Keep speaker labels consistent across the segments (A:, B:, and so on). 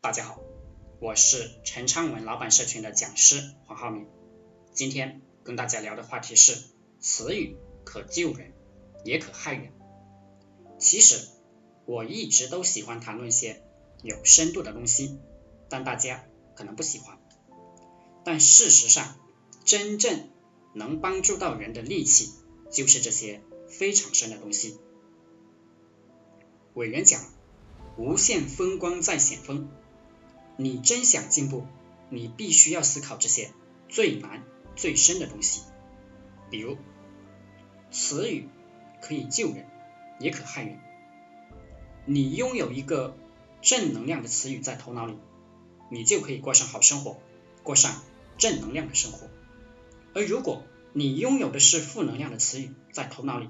A: 大家好，我是陈昌文老板社群的讲师黄浩明。今天跟大家聊的话题是：词语可救人，也可害人。其实我一直都喜欢谈论一些有深度的东西，但大家可能不喜欢。但事实上，真正能帮助到人的利器，就是这些非常深的东西。伟人讲：“无限风光在险峰。”你真想进步，你必须要思考这些最难、最深的东西。比如，词语可以救人，也可害人。你拥有一个正能量的词语在头脑里，你就可以过上好生活，过上正能量的生活。而如果你拥有的是负能量的词语在头脑里，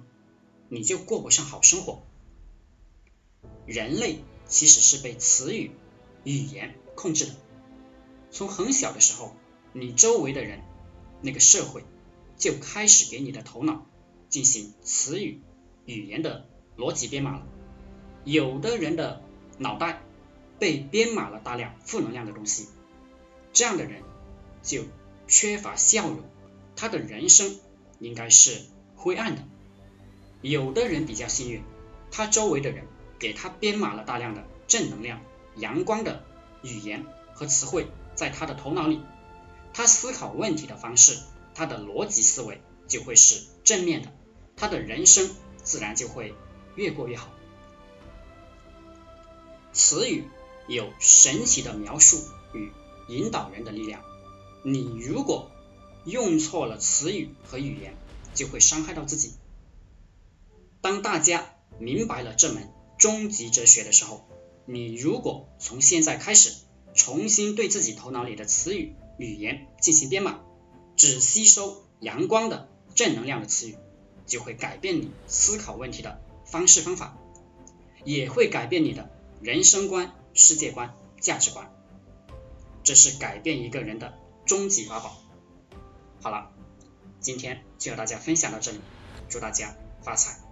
A: 你就过不上好生活。人类其实是被词语、语言控制的。从很小的时候，你周围的人、那个社会就开始给你的头脑进行词语、语言的逻辑编码了。有的人的脑袋被编码了大量负能量的东西，这样的人就缺乏笑容，他的人生应该是灰暗的。有的人比较幸运，他周围的人。给他编码了大量的正能量、阳光的语言和词汇在他的头脑里，他思考问题的方式，他的逻辑思维就会是正面的，他的人生自然就会越过越好。词语有神奇的描述与引导人的力量，你如果用错了词语和语言，就会伤害到自己。当大家明白了这门。终极哲学的时候，你如果从现在开始重新对自己头脑里的词语、语言进行编码，只吸收阳光的正能量的词语，就会改变你思考问题的方式方法，也会改变你的人生观、世界观、价值观。这是改变一个人的终极法宝。好了，今天就和大家分享到这里，祝大家发财。